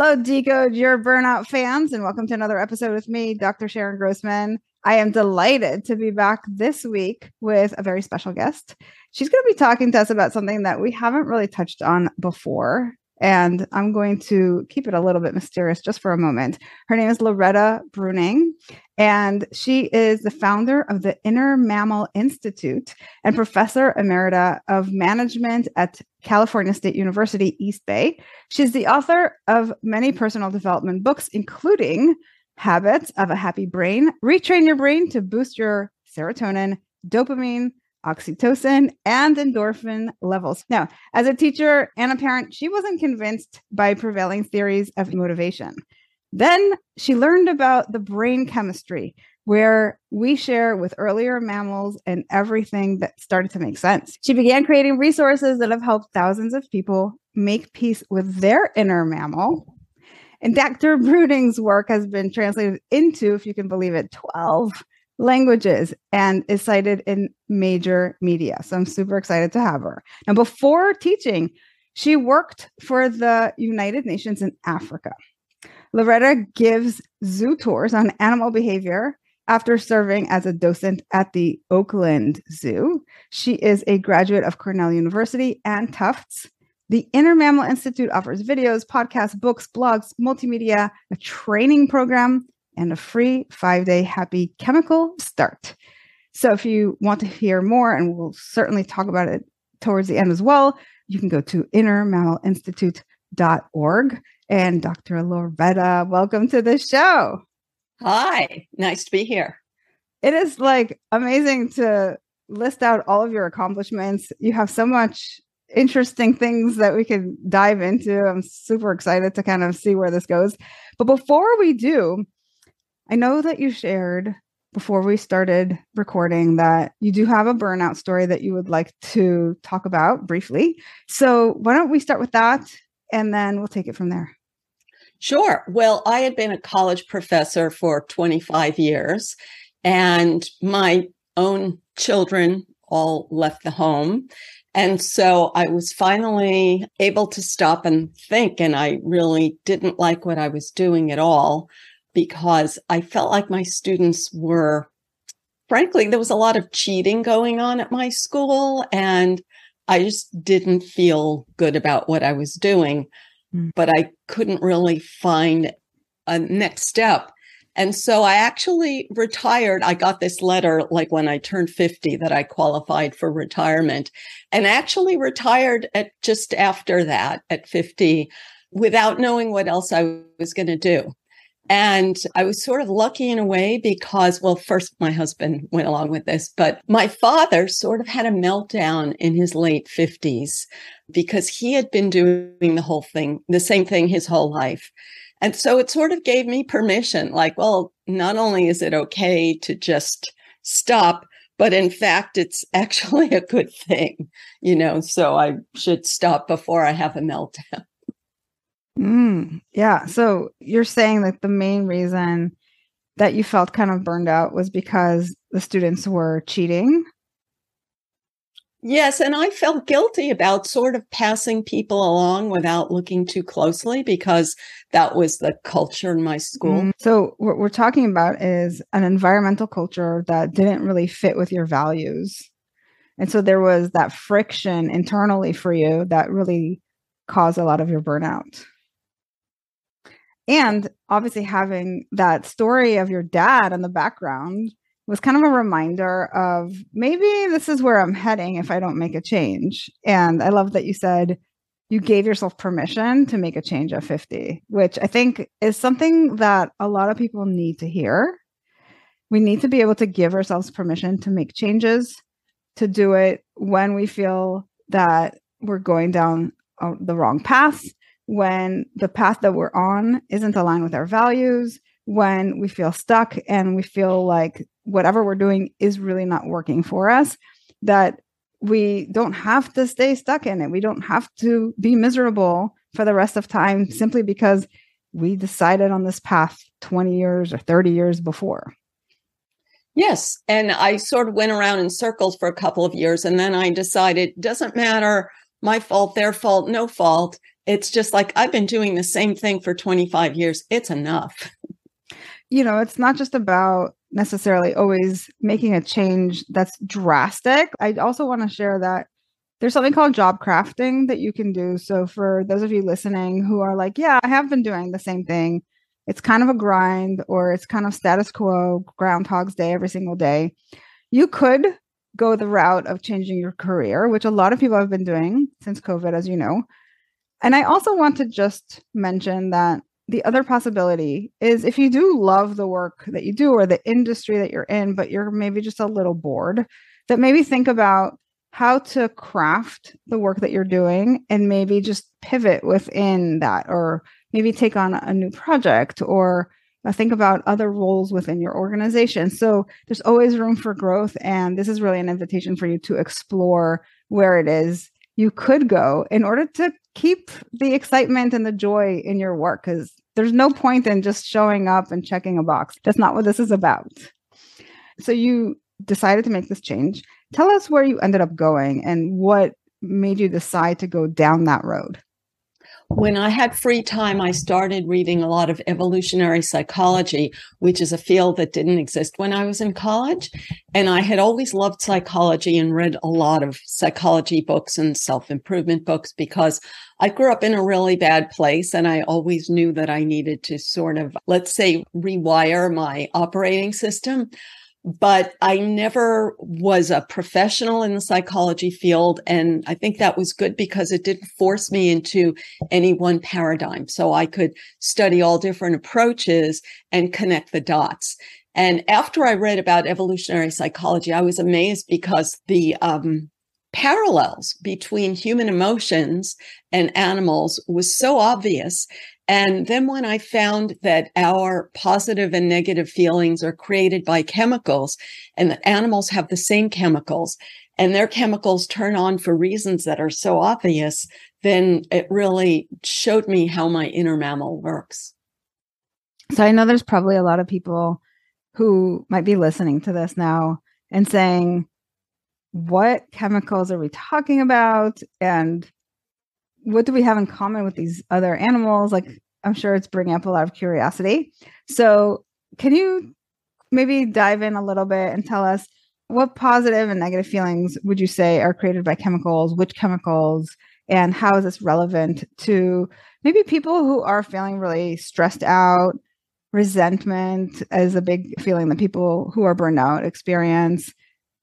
Hello, Decode Your Burnout fans, and welcome to another episode with me, Dr. Sharon Grossman. I am delighted to be back this week with a very special guest. She's going to be talking to us about something that we haven't really touched on before. And I'm going to keep it a little bit mysterious just for a moment. Her name is Loretta Breuning, and she is the founder of the Inner Mammal Institute and professor emerita of management at California State University, East Bay. She's the author of many personal development books, including Habits of a Happy Brain, Retrain Your Brain to Boost Your Serotonin, Dopamine, oxytocin, and endorphin levels. Now, as a teacher and a parent, she wasn't convinced by prevailing theories of motivation. Then she learned about the brain chemistry, where we share with earlier mammals and everything that started to make sense. She began creating resources that have helped thousands of people make peace with their inner mammal. And Dr. Breuning's work has been translated into, if you can believe it, 12 languages and is cited in major media. So I'm super excited to have her. Now, before teaching, she worked for the United Nations in Africa. Loretta gives zoo tours on animal behavior after serving as a docent at the Oakland Zoo. She is a graduate of Cornell University and Tufts. The Inner Mammal Institute offers videos, podcasts, books, blogs, multimedia, a training program, and a free five day happy chemical start. So if you want to hear more, and we'll certainly talk about it towards the end as well, you can go to innermammalinstitute.org. And Dr. Loretta, welcome to the show. Hi, nice to be here. It is like amazing to list out all of your accomplishments. You have so much interesting things that we can dive into. I'm super excited to kind of see where this goes. But before we do, I know that you shared before we started recording that you do have a burnout story that you would like to talk about briefly. So, why don't we start with that and then we'll take it from there? Sure. Well, I had been a college professor for 25 years, and my own children all left the home. And so I was finally able to stop and think, and I really didn't like what I was doing at all because I felt like my students were, frankly, there was a lot of cheating going on at my school, and I just didn't feel good about what I was doing. Mm. But I couldn't really find a next step. And so I actually retired. I got this letter like when I turned 50 that I qualified for retirement and actually retired at just after that at 50 without knowing what else I was going to do. And I was sort of lucky in a way because, well, first my husband went along with this, but my father sort of had a meltdown in his late 50s because he had been doing the whole thing, the same thing his whole life. And so it sort of gave me permission like, well, not only is it okay to just stop, but in fact, it's actually a good thing, you know, so I should stop before I have a meltdown. Mm, yeah. So you're saying that the main reason that you felt kind of burned out was because the students were cheating? Yes, and I felt guilty about sort of passing people along without looking too closely because that was the culture in my school. Mm, so, what we're talking about is an environmental culture that didn't really fit with your values. And so there was that friction internally for you that really caused a lot of your burnout. And obviously, having that story of your dad in the background was kind of a reminder of maybe this is where I'm heading if I don't make a change. And I love that you said you gave yourself permission to make a change at 50, which I think is something that a lot of people need to hear. We need to be able to give ourselves permission to make changes, to do it when we feel that we're going down the wrong path, when the path that we're on isn't aligned with our values, when we feel stuck and we feel like whatever we're doing is really not working for us, that we don't have to stay stuck in it. We don't have to be miserable for the rest of time simply because we decided on this path 20 years or 30 years before. Yes. And I sort of went around in circles for a couple of years. And then I decided doesn't matter my fault, their fault, no fault. It's just like I've been doing the same thing for 25 years. It's enough. You know, it's not just about necessarily always making a change that's drastic. I also want to share that there's something called job crafting that you can do. So, for those of you listening who are like, yeah, I have been doing the same thing, it's kind of a grind or it's kind of status quo, Groundhog's Day every single day, you could go the route of changing your career, which a lot of people have been doing since COVID, as you know. And I also want to just mention that the other possibility is if you do love the work that you do or the industry that you're in, but you're maybe just a little bored, that maybe think about how to craft the work that you're doing and maybe just pivot within that or maybe take on a new project or uh, think about other roles within your organization. So there's always room for growth. And this is really an invitation for you to explore where it is you could go in order to keep the excitement and the joy in your work because there's no point in just showing up and checking a box. That's not what this is about. So you decided to make this change. Tell us where you ended up going and what made you decide to go down that road when I had free time, I started reading a lot of evolutionary psychology, which is a field that didn't exist when I was in college. And I had always loved psychology and read a lot of psychology books and self improvement books because I grew up in a really bad place and I always knew that I needed to sort of, let's say, rewire my operating system but I never was a professional in the psychology field. And I think that was good because it didn't force me into any one paradigm. So I could study all different approaches and connect the dots. And after I read about evolutionary psychology, I was amazed because the um, parallels between human emotions and animals was so obvious. And then when I found that our positive and negative feelings are created by chemicals and that animals have the same chemicals and their chemicals turn on for reasons that are so obvious, then it really showed me how my inner mammal works. So I know there's probably a lot of people who might be listening to this now and saying, what chemicals are we talking about? And what do we have in common with these other animals? Like, I'm sure it's bringing up a lot of curiosity. So, can you maybe dive in a little bit and tell us what positive and negative feelings would you say are created by chemicals? Which chemicals? And how is this relevant to maybe people who are feeling really stressed out? Resentment is a big feeling that people who are burned out experience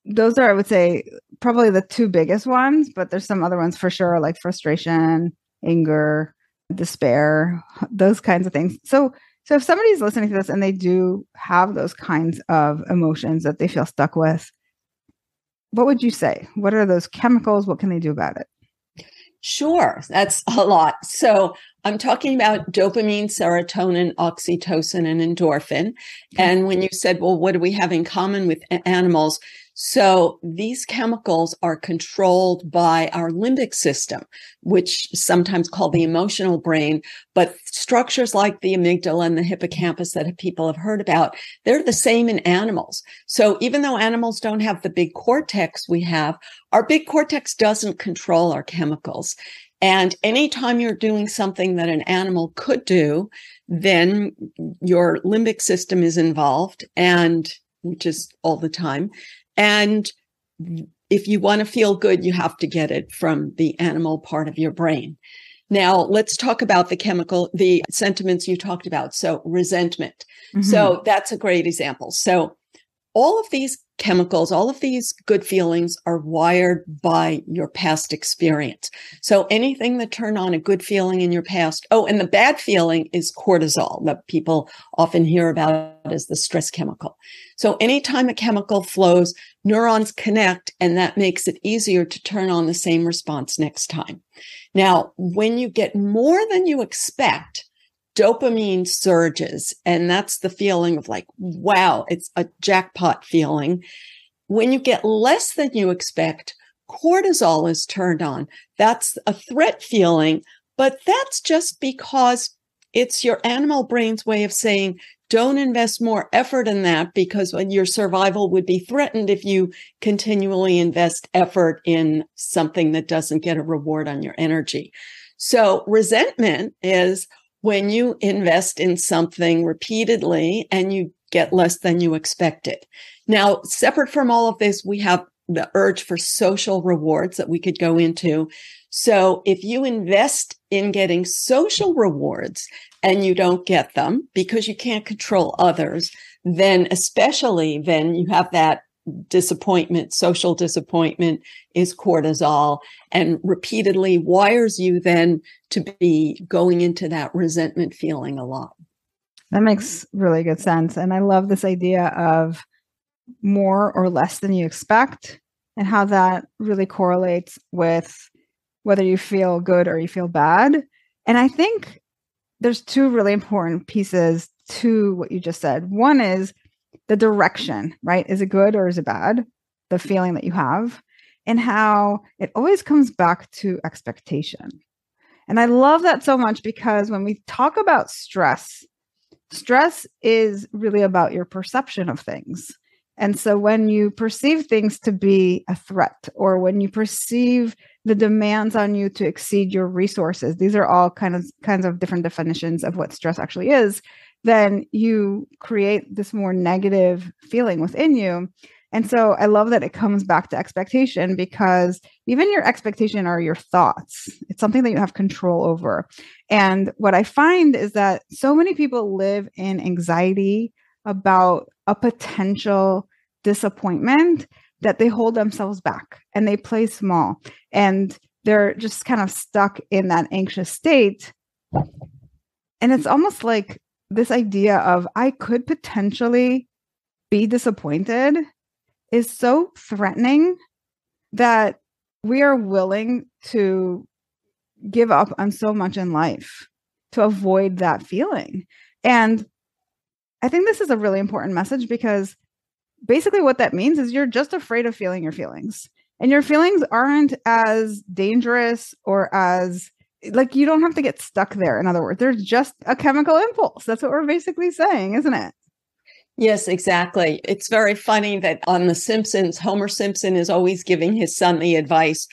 those are, I would say, probably the two biggest ones, but there's some other ones for sure, like frustration, anger, despair, those kinds of things. So, so if somebody's listening to this and they do have those kinds of emotions that they feel stuck with, what would you say? What are those chemicals? What can they do about it? Sure, that's a lot. So I'm talking about dopamine, serotonin, oxytocin, and endorphin. And when you said, well, what do we have in common with animals? So these chemicals are controlled by our limbic system, which is sometimes called the emotional brain, but structures like the amygdala and the hippocampus that people have heard about, they're the same in animals. So even though animals don't have the big cortex we have, our big cortex doesn't control our chemicals. And anytime you're doing something that an animal could do, then your limbic system is involved and which is all the time. And if you want to feel good, you have to get it from the animal part of your brain. Now, let's talk about the chemical, the sentiments you talked about. So, resentment. Mm-hmm. So, that's a great example. So, all of these chemicals, all of these good feelings are wired by your past experience. So anything that turn on a good feeling in your past. Oh, and the bad feeling is cortisol that people often hear about as the stress chemical. So anytime a chemical flows, neurons connect and that makes it easier to turn on the same response next time. Now, when you get more than you expect, dopamine surges. And that's the feeling of like, wow, it's a jackpot feeling. When you get less than you expect, cortisol is turned on. That's a threat feeling, but that's just because it's your animal brain's way of saying, don't invest more effort in that because uh, your survival would be threatened if you continually invest effort in something that doesn't get a reward on your energy. So resentment is, when you invest in something repeatedly and you get less than you expected. Now, separate from all of this, we have the urge for social rewards that we could go into. So if you invest in getting social rewards and you don't get them because you can't control others, then especially then you have that disappointment, social disappointment is cortisol and repeatedly wires you then to be going into that resentment feeling a lot. That makes really good sense. And I love this idea of more or less than you expect and how that really correlates with whether you feel good or you feel bad. And I think there's two really important pieces to what you just said. One is the direction, right? Is it good or is it bad? The mm. feeling that you have, and how it always comes back to expectation. And I love that so much because when we talk about stress, stress is really about your perception of things. And so when you perceive things to be a threat or when you perceive the demands on you to exceed your resources, these are all kind of kinds of different definitions of what stress actually is then you create this more negative feeling within you. And so I love that it comes back to expectation because even your expectation are your thoughts. It's something that you have control over. And what I find is that so many people live in anxiety about a potential disappointment that they hold themselves back and they play small and they're just kind of stuck in that anxious state. And it's almost like this idea of I could potentially be disappointed is so threatening that we are willing to give up on so much in life to avoid that feeling. And I think this is a really important message because basically what that means is you're just afraid of feeling your feelings. And your feelings aren't as dangerous or as like you don't have to get stuck there in other words there's just a chemical impulse that's what we're basically saying isn't it Yes, exactly. It's very funny that on The Simpsons, Homer Simpson is always giving his son the advice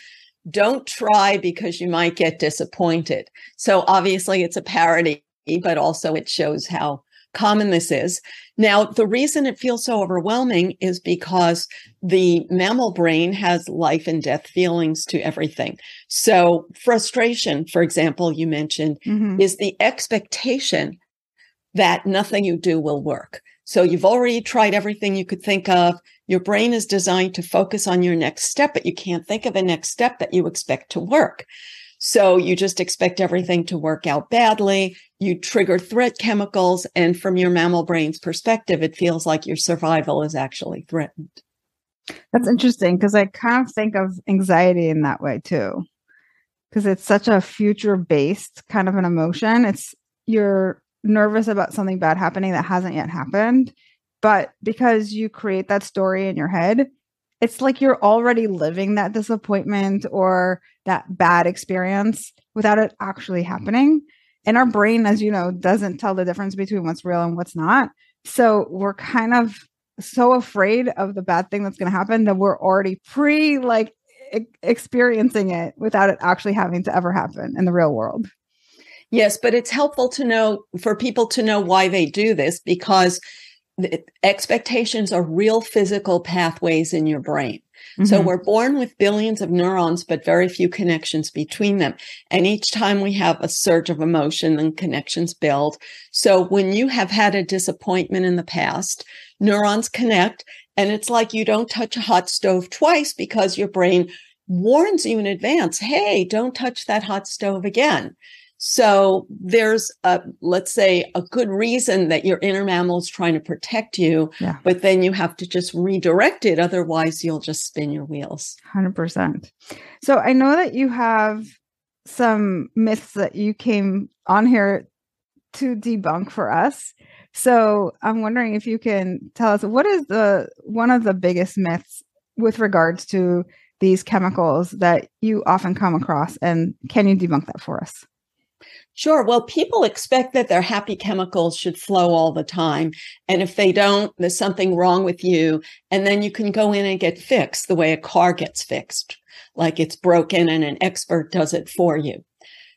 don't try because you might get disappointed. So obviously, it's a parody, but also it shows how common this is. Now, the reason it feels so overwhelming is because the mammal brain has life and death feelings to everything. So, frustration, for example, you mentioned, mm-hmm. is the expectation that nothing you do will work. So, you've already tried everything you could think of. Your brain is designed to focus on your next step, but you can't think of a next step that you expect to work. So you just expect everything to work out badly. You trigger threat chemicals. And from your mammal brain's perspective, it feels like your survival is actually threatened. That's interesting because I kind of think of anxiety in that way too. Because it's such a future based kind of an emotion. It's you're nervous about something bad happening that hasn't yet happened. But because you create that story in your head, it's like you're already living that disappointment or that bad experience without it actually mm-hmm. happening. And our brain, as you know, doesn't tell the difference between what's real and what's not. So we're kind of so afraid of the bad thing that's going to happen that we're already pre like e- experiencing it without it actually having to ever happen in the real world. Yes, but it's helpful to know for people to know why they do this because expectations are real physical pathways in your brain. Mm-hmm. So we're born with billions of neurons, but very few connections between them. And each time we have a surge of emotion, then connections build. So when you have had a disappointment in the past, neurons connect. And it's like you don't touch a hot stove twice because your brain warns you in advance, hey, don't touch that hot stove again. So there's a, let's say, a good reason that your inner mammal is trying to protect you, yeah. but then you have to just redirect it. Otherwise, you'll just spin your wheels. 100%. So I know that you have some myths that you came on here to debunk for us. So I'm wondering if you can tell us what is the one of the biggest myths with regards to these chemicals that you often come across and can you debunk that for us? Sure. Well, people expect that their happy chemicals should flow all the time. And if they don't, there's something wrong with you. And then you can go in and get fixed the way a car gets fixed, like it's broken and an expert does it for you.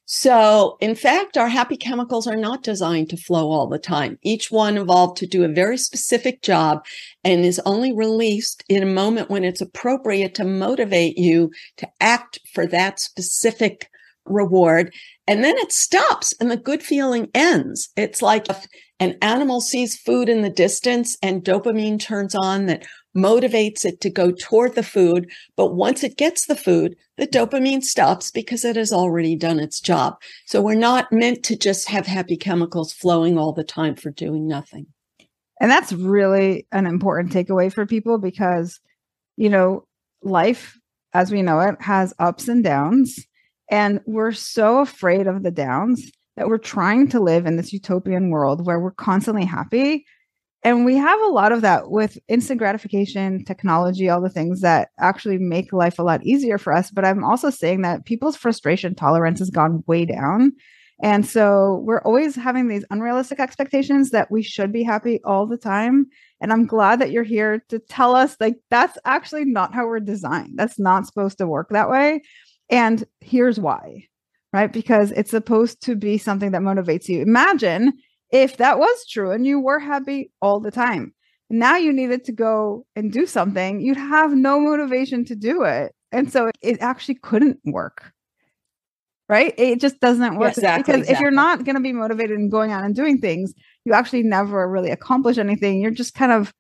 So, in fact, our happy chemicals are not designed to flow all the time. Each one evolved to do a very specific job and is only released in a moment when it's appropriate to motivate you to act for that specific reward. And then it stops and the good feeling ends. It's like if an animal sees food in the distance and dopamine turns on that motivates it to go toward the food. But once it gets the food, the dopamine stops because it has already done its job. So we're not meant to just have happy chemicals flowing all the time for doing nothing. And that's really an important takeaway for people because, you know, life as we know it has ups and downs. And we're so afraid of the downs that we're trying to live in this utopian world where we're constantly happy. And we have a lot of that with instant gratification, technology, all the things that actually make life a lot easier for us. But I'm also saying that people's frustration tolerance has gone way down. And so we're always having these unrealistic expectations that we should be happy all the time. And I'm glad that you're here to tell us like that's actually not how we're designed. That's not supposed to work that way. And here's why, right? Because it's supposed to be something that motivates you. Imagine if that was true and you were happy all the time. Now you needed to go and do something, you'd have no motivation to do it. And so it actually couldn't work. Right? It just doesn't work. Exactly, because exactly. if you're not going to be motivated and going out and doing things, you actually never really accomplish anything. You're just kind of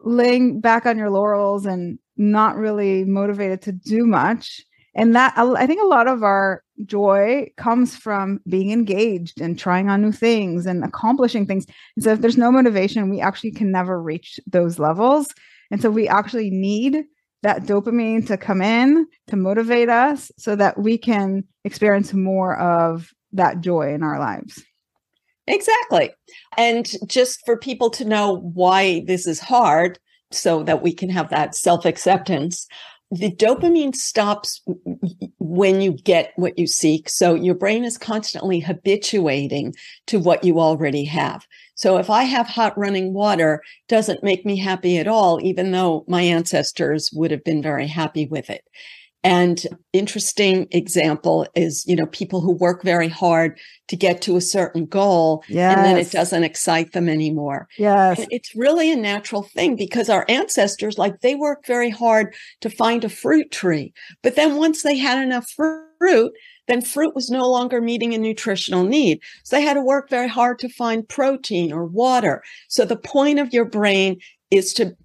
laying back on your laurels and not really motivated to do much and that i think a lot of our joy comes from being engaged and trying on new things and accomplishing things. And so if there's no motivation we actually can never reach those levels. And so we actually need that dopamine to come in to motivate us so that we can experience more of that joy in our lives. Exactly. And just for people to know why this is hard so that we can have that self acceptance the dopamine stops when you get what you seek. So your brain is constantly habituating to what you already have. So if I have hot running water, doesn't make me happy at all, even though my ancestors would have been very happy with it. And interesting example is, you know, people who work very hard to get to a certain goal yes. and then it doesn't excite them anymore. Yes. And it's really a natural thing because our ancestors, like they worked very hard to find a fruit tree. But then once they had enough fruit, then fruit was no longer meeting a nutritional need. So they had to work very hard to find protein or water. So the point of your brain is to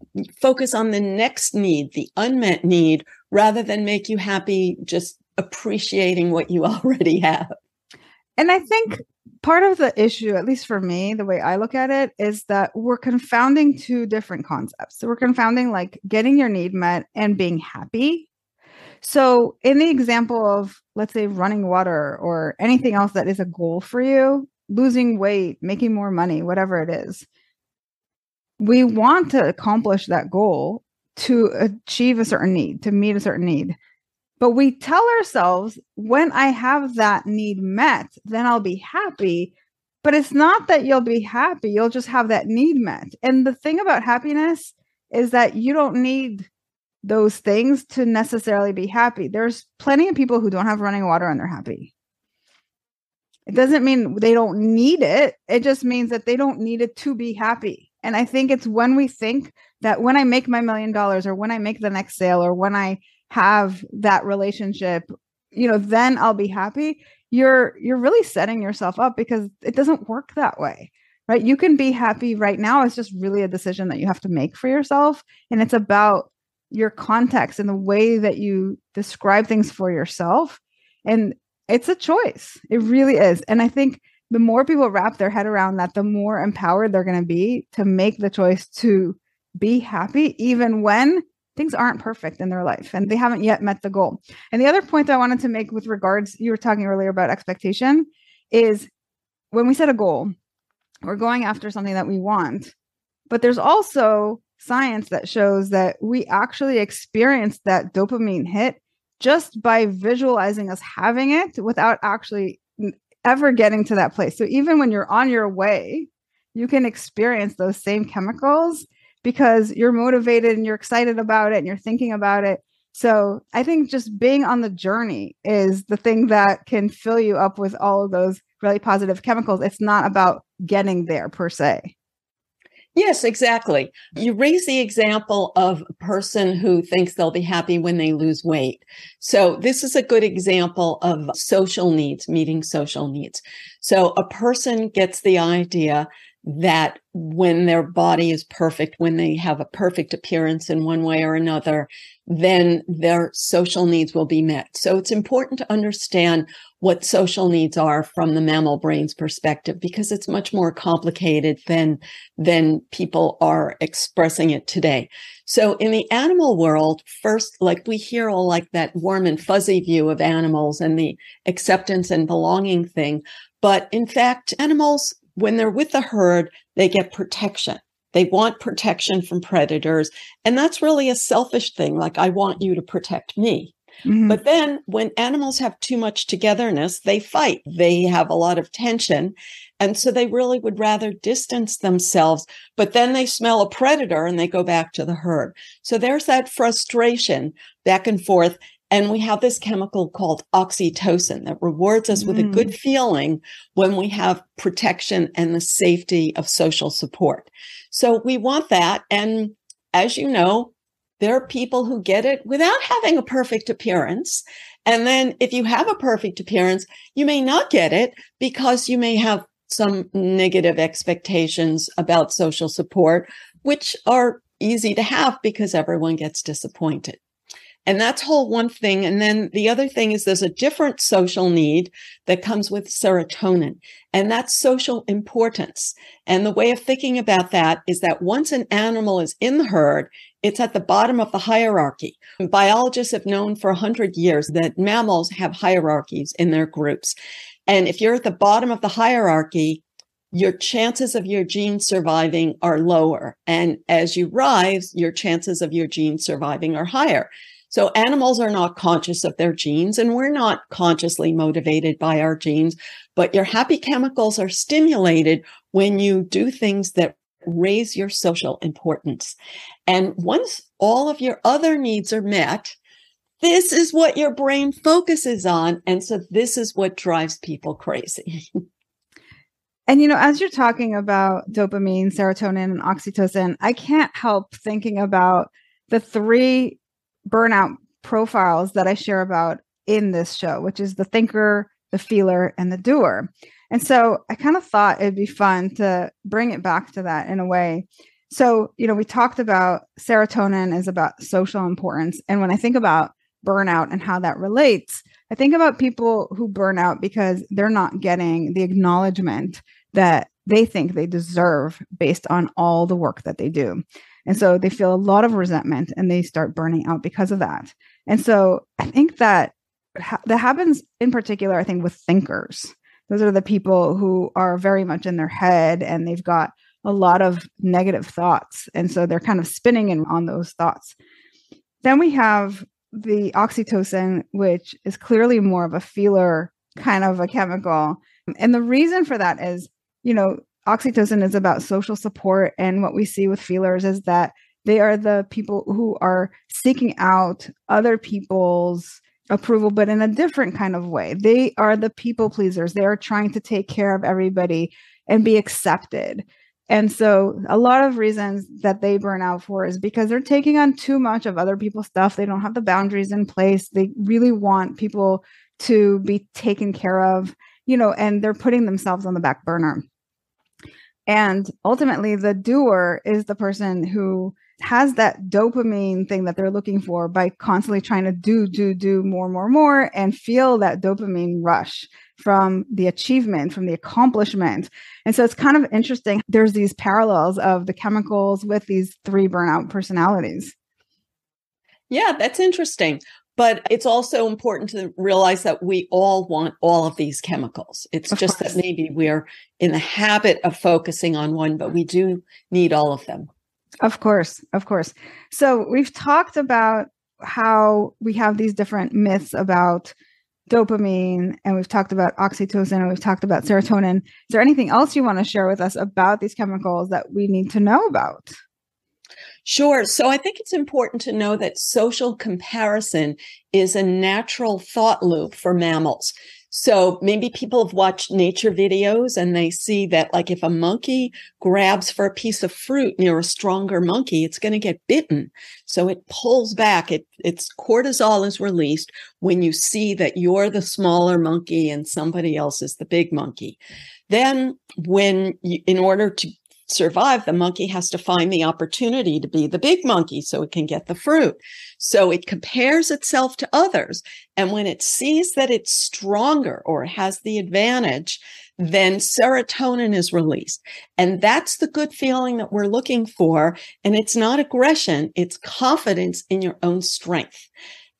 focus on the next need, the unmet need, rather than make you happy just appreciating what you already have. And I think part of the issue, at least for me, the way I look at it, is that we're confounding two different concepts. So we're confounding like getting your need met and being happy. So, in the example of, let's say, running water or anything else that is a goal for you, losing weight, making more money, whatever it is, we want to accomplish that goal to achieve a certain need, to meet a certain need. But we tell ourselves when I have that need met, then I'll be happy. But it's not that you'll be happy, you'll just have that need met. And the thing about happiness is that you don't need those things to necessarily be happy. There's plenty of people who don't have running water and they're happy. It doesn't mean they don't need it. It just means that they don't need it to be happy. And I think it's when we think that when I make my million dollars or when I make the next sale or when I have that relationship, you know, then I'll be happy. You're you're really setting yourself up because it doesn't work that way. Right? You can be happy right now. It's just really a decision that you have to make for yourself and it's about your context and the way that you describe things for yourself and it's a choice. It really is. And I think the more people wrap their head around that, the more empowered they're going to be to make the choice to be happy, even when things aren't perfect in their life and they haven't yet met the goal. And the other point that I wanted to make with regards, you were talking earlier about expectation, is when we set a goal, we're going after something that we want, but there's also science that shows that we actually experience that dopamine hit just by visualizing us having it without actually ever getting to that place. So even when you're on your way, you can experience those same chemicals because you're motivated and you're excited about it and you're thinking about it. So I think just being on the journey is the thing that can fill you up with all of those really positive chemicals. It's not about getting there per se. Yes, exactly. You raise the example of a person who thinks they'll be happy when they lose weight. So this is a good example of social needs, meeting social needs. So a person gets the idea that when their body is perfect, when they have a perfect appearance in one way or another, then their social needs will be met. So it's important to understand what social needs are from the mammal brain's perspective because it's much more complicated than than people are expressing it today. So in the animal world, first, like we hear all like that warm and fuzzy view of animals and the acceptance and belonging thing. But in fact, animals when they're with the herd, they get protection. They want protection from predators. And that's really a selfish thing. Like, I want you to protect me. Mm-hmm. But then when animals have too much togetherness, they fight. They have a lot of tension. And so they really would rather distance themselves. But then they smell a predator and they go back to the herd. So there's that frustration back and forth. And we have this chemical called oxytocin that rewards us mm. with a good mm. feeling when we have protection and the safety of social support. So we want that. And as you know, there are people who get it without having a perfect appearance. And then if you have a perfect appearance, you may not get it because you may have some negative expectations about social support, which are easy to have because everyone gets disappointed. And that's whole one thing. And then the other thing is there's a different social need that comes with serotonin, and that's social importance. And the way of thinking about that is that once an animal is in the herd, it's at the bottom of the hierarchy. Biologists have known for 100 years that mammals have hierarchies in their groups. And if you're at the bottom of the hierarchy, your chances of your gene surviving are lower. And as you rise, your chances of your gene surviving are higher. So animals are not conscious of their genes and we're not consciously motivated by our genes, but your happy chemicals are stimulated when you do things that raise your social importance. And once all of your other needs are met, this is what your brain focuses on. And so this is what drives people crazy. And you know, as you're talking about dopamine, serotonin, and oxytocin, I can't help thinking about the three burnout profiles that I share about in this show, which is the thinker, the feeler, and the doer. And so I kind of thought it'd be fun to bring it back to that in a way. So, you know, we talked about serotonin is about social importance. And when I think about burnout and how that relates, I think about people who burn out because they're not getting the acknowledgement that they think they deserve based on all the work that they do. And so they feel a lot of resentment and they start burning out because of that. And so I think that ha- that happens in particular, I think, with thinkers. Those are the people who are very much in their head and they've got a lot of negative thoughts. And so they're kind of spinning in on those thoughts. Then we have the oxytocin, which is clearly more of a feeler kind of a chemical. And the reason for that is, you know, oxytocin is about social support. And what we see with feelers is that they are the people who are seeking out other people's approval, but in a different kind of way. They are the people pleasers. They are trying to take care of everybody and be accepted. And so, a lot of reasons that they burn out for is because they're taking on too much of other people's stuff. They don't have the boundaries in place. They really want people to be taken care of, you know, and they're putting themselves on the back burner. And ultimately, the doer is the person who has that dopamine thing that they're looking for by constantly trying to do, do, do more, more, more, and feel that dopamine rush from the achievement, from the accomplishment. And so it's kind of interesting. There's these parallels of the chemicals with these three burnout personalities. Yeah, that's interesting. But it's also important to realize that we all want all of these chemicals. It's of just course. that maybe we're in the habit of focusing on one, but we do need all of them. Of course, of course. So we've talked about how we have these different myths about dopamine and we've talked about oxytocin and we've talked about serotonin. Is there anything else you want to share with us about these chemicals that we need to know about? Sure. So I think it's important to know that social comparison is a natural thought loop for mammals. So maybe people have watched nature videos and they see that like if a monkey grabs for a piece of fruit near a stronger monkey, it's going to get bitten. So it pulls back. It, its cortisol is released when you see that you're the smaller monkey and somebody else is the big monkey. Then when you, in order to survive, the monkey has to find the opportunity to be the big monkey so it can get the fruit. So it compares itself to others. And when it sees that it's stronger or has the advantage, then serotonin is released. And that's the good feeling that we're looking for. And it's not aggression, it's confidence in your own strength.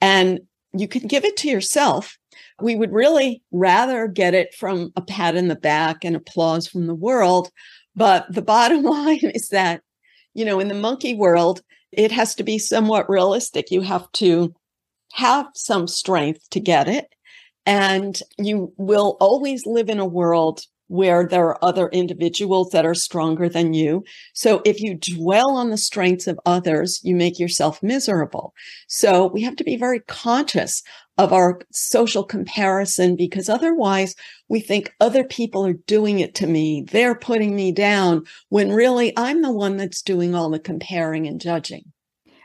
And you can give it to yourself. We would really rather get it from a pat in the back and applause from the world but the bottom line is that, you know, in the monkey world, it has to be somewhat realistic. You have to have some strength to get it. And you will always live in a world where there are other individuals that are stronger than you. So if you dwell on the strengths of others, you make yourself miserable. So we have to be very conscious of our social comparison because otherwise we think other people are doing it to me. They're putting me down when really I'm the one that's doing all the comparing and judging.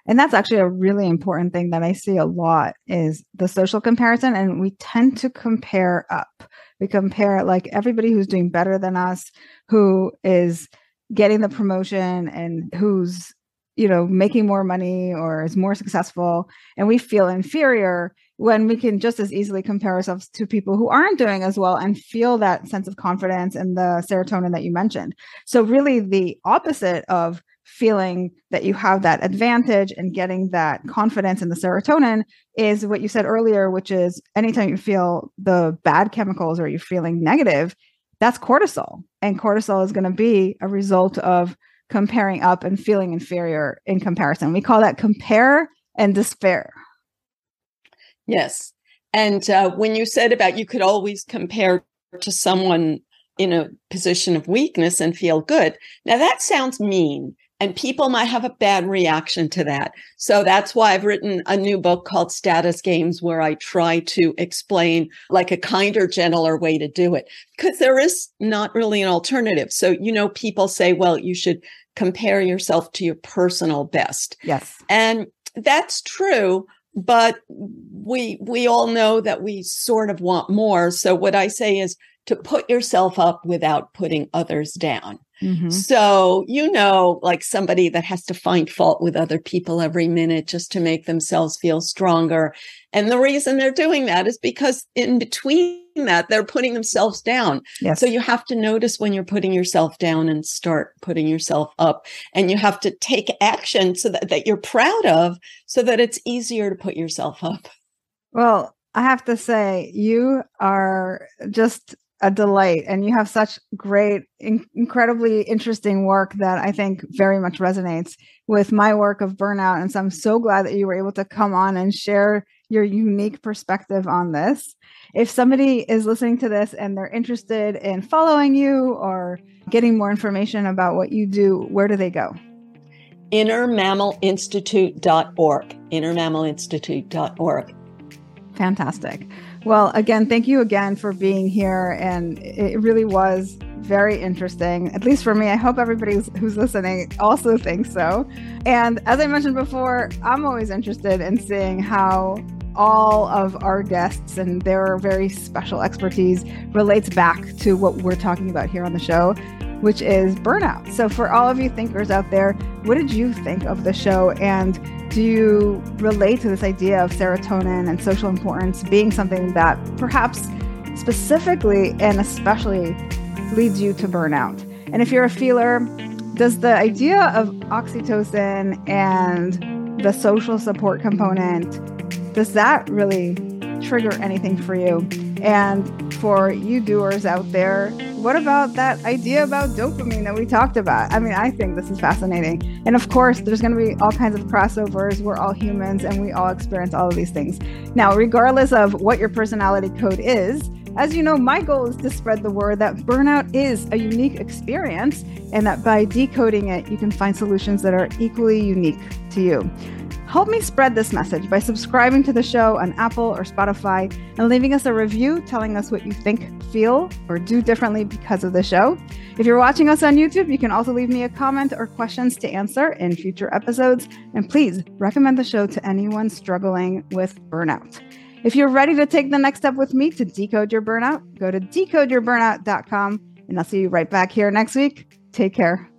And that's actually a really important thing that I see a lot is the social comparison. And we tend to compare up. We compare like everybody who's doing better than us, who is getting the promotion and who's, you know, making more money or is more successful. And we feel inferior when we can just as easily compare ourselves to people who aren't doing as well and feel that sense of confidence and the serotonin that you mentioned. So, really, the opposite of feeling that you have that advantage and getting that confidence in the serotonin is what you said earlier, which is anytime you feel the bad chemicals or you're feeling negative, that's cortisol. And cortisol is going to be a result of comparing up and feeling inferior in comparison. We call that compare and despair. Yes. And uh, when you said about you could always compare to someone in a position of weakness and feel good, now that sounds mean. And people might have a bad reaction to that. So that's why I've written a new book called Status Games, where I try to explain like a kinder, gentler way to do it, because there is not really an alternative. So, you know, people say, well, you should compare yourself to your personal best. Yes. And that's true but we we all know that we sort of want more so what i say is to put yourself up without putting others down mm-hmm. so you know like somebody that has to find fault with other people every minute just to make themselves feel stronger and the reason they're doing that is because in between that, they're putting themselves down. Yes. So you have to notice when you're putting yourself down and start putting yourself up. And you have to take action so that, that you're proud of so that it's easier to put yourself up. Well, I have to say, you are just a delight and you have such great in- incredibly interesting work that i think very much resonates with my work of burnout and so i'm so glad that you were able to come on and share your unique perspective on this. If somebody is listening to this and they're interested in following you or getting more information about what you do where do they go? innermammalinstitute.org innermammalinstitute.org fantastic well again thank you again for being here and it really was very interesting, at least for me. I hope everybody who's listening also thinks so. And as I mentioned before, I'm always interested in seeing how all of our guests and their very special expertise relates back to what we're talking about here on the show, which is burnout. So, for all of you thinkers out there, what did you think of the show? And do you relate to this idea of serotonin and social importance being something that perhaps specifically and especially leads you to burnout? And if you're a feeler, does the idea of oxytocin and the social support component does that really trigger anything for you? And for you doers out there, what about that idea about dopamine that we talked about? I mean, I think this is fascinating. And of course, there's going to be all kinds of crossovers. We're all humans and we all experience all of these things. Now, regardless of what your personality code is, as you know, my goal is to spread the word that burnout is a unique experience and that by decoding it, you can find solutions that are equally unique to you. Help me spread this message by subscribing to the show on Apple or Spotify and leaving us a review telling us what you think, feel, or do differently because of the show. If you're watching us on YouTube, you can also leave me a comment or questions to answer in future episodes. And please recommend the show to anyone struggling with burnout. If you're ready to take the next step with me to decode your burnout, go to decodeyourburnout.com and I'll see you right back here next week. Take care.